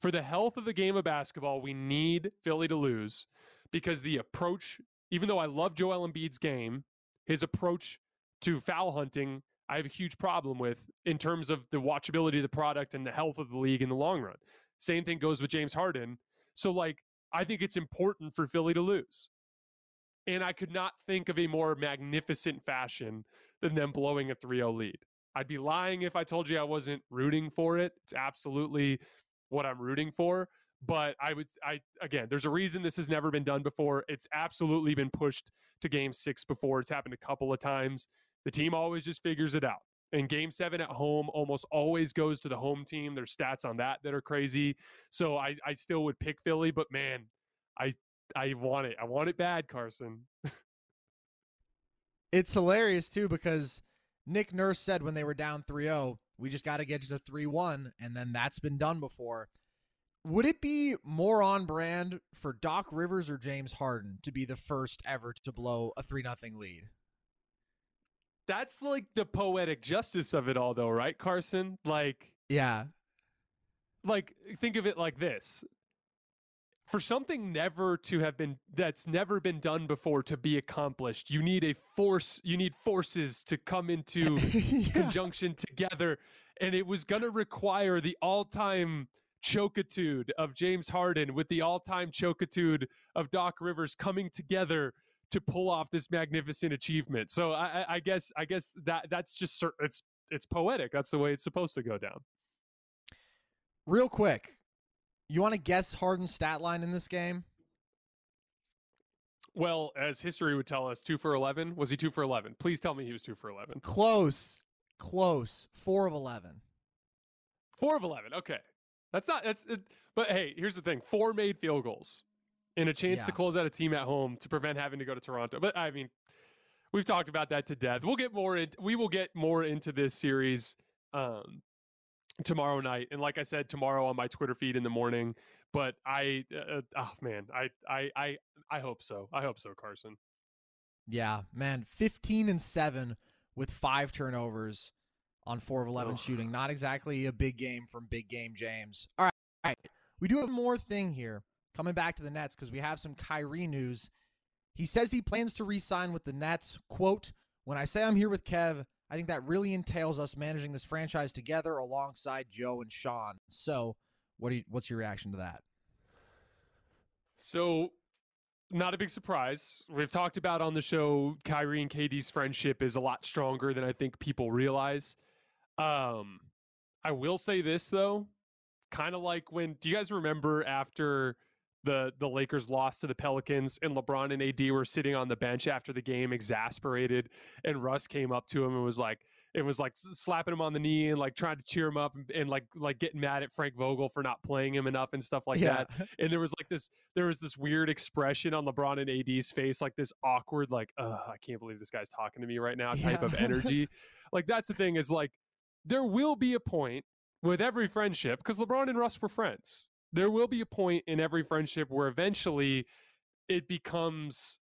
[SPEAKER 1] For the health of the game of basketball, we need Philly to lose because the approach, even though I love Joel Embiid's game, his approach to foul hunting, I have a huge problem with in terms of the watchability of the product and the health of the league in the long run. Same thing goes with James Harden. So, like, I think it's important for Philly to lose. And I could not think of a more magnificent fashion than them blowing a 3 0 lead. I'd be lying if I told you I wasn't rooting for it. It's absolutely what I'm rooting for. but I would, I again, there's a reason this has never been done before. It's absolutely been pushed to game six before. It's happened a couple of times. The team always just figures it out. And game seven at home almost always goes to the home team. There's stats on that that are crazy. So I, I still would pick Philly, but man, I I want it. I want it bad, Carson. (laughs)
[SPEAKER 3] it's hilarious too because Nick Nurse said when they were down 3-0, we just got to get to 3-1 and then that's been done before. Would it be more on brand for Doc Rivers or James Harden to be the first ever to blow a 3 nothing lead?
[SPEAKER 1] That's like the poetic justice of it all though, right, Carson? Like
[SPEAKER 3] Yeah.
[SPEAKER 1] Like think of it like this. For something never to have been that's never been done before to be accomplished, you need a force, you need forces to come into (laughs) yeah. conjunction together and it was going to require the all-time chokitude of James Harden with the all-time chokitude of Doc Rivers coming together to pull off this magnificent achievement. So I, I guess I guess that that's just it's it's poetic. That's the way it's supposed to go down.
[SPEAKER 3] Real quick, you want to guess Harden's stat line in this game?
[SPEAKER 1] Well, as history would tell us, two for eleven. Was he two for eleven? Please tell me he was two for eleven.
[SPEAKER 3] Close, close. Four of eleven.
[SPEAKER 1] Four of eleven. Okay, that's not that's. It, but hey, here's the thing: four made field goals, and a chance yeah. to close out a team at home to prevent having to go to Toronto. But I mean, we've talked about that to death. We'll get more into we will get more into this series um, tomorrow night, and like I said, tomorrow on my Twitter feed in the morning. But I, uh, uh oh man, I, I, I, I hope so. I hope so, Carson.
[SPEAKER 3] Yeah, man, fifteen and seven with five turnovers on four of 11 shooting. Not exactly a big game from big game James. All right. All right. We do have more thing here coming back to the Nets because we have some Kyrie news. He says he plans to re sign with the Nets. Quote, when I say I'm here with Kev, I think that really entails us managing this franchise together alongside Joe and Sean. So, what do you, what's your reaction to that?
[SPEAKER 1] So, not a big surprise. We've talked about on the show Kyrie and KD's friendship is a lot stronger than I think people realize. Um, I will say this though, kind of like when do you guys remember after the the Lakers lost to the Pelicans and LeBron and AD were sitting on the bench after the game, exasperated, and Russ came up to him and was like, it was like slapping him on the knee and like trying to cheer him up and, and like like getting mad at Frank Vogel for not playing him enough and stuff like yeah. that. (laughs) And there was like this there was this weird expression on LeBron and AD's face, like this awkward, like, I can't believe this guy's talking to me right now type yeah. of (laughs) energy. like that's the thing is like there will be a point with every friendship because LeBron and Russ were friends. There will be a point in every friendship where eventually it becomes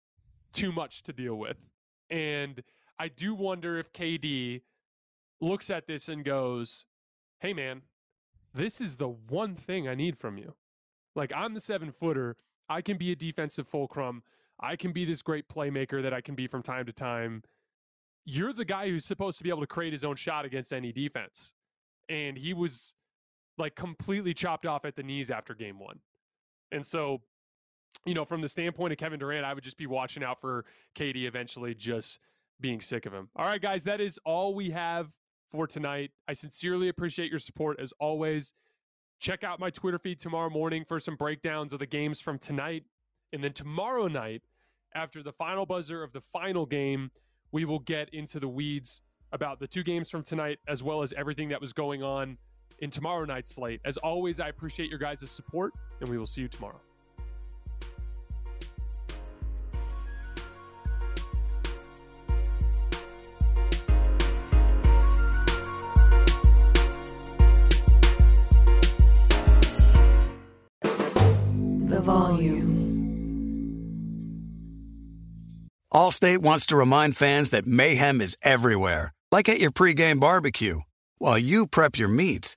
[SPEAKER 1] too much to deal with. And I do wonder if KD looks at this and goes, Hey, man, this is the one thing I need from you. Like, I'm the seven footer. I can be a defensive fulcrum. I can be this great playmaker that I can be from time to time you're the guy who's supposed to be able to create his own shot against any defense. And he was like completely chopped off at the knees after game one. And so, you know, from the standpoint of Kevin Durant, I would just be watching out for KD eventually just being sick of him. All right, guys, that is all we have for tonight. I sincerely appreciate your support as always. Check out my Twitter feed tomorrow morning for some breakdowns of the games from tonight. And then tomorrow night, after the final buzzer of the final game, we will get into the weeds about the two games from tonight, as well as everything that was going on in tomorrow night's slate. As always, I appreciate your guys' support, and we will see you tomorrow.
[SPEAKER 2] The volume.
[SPEAKER 4] Allstate wants to remind fans that mayhem is everywhere, like at your pregame barbecue. While you prep your meats,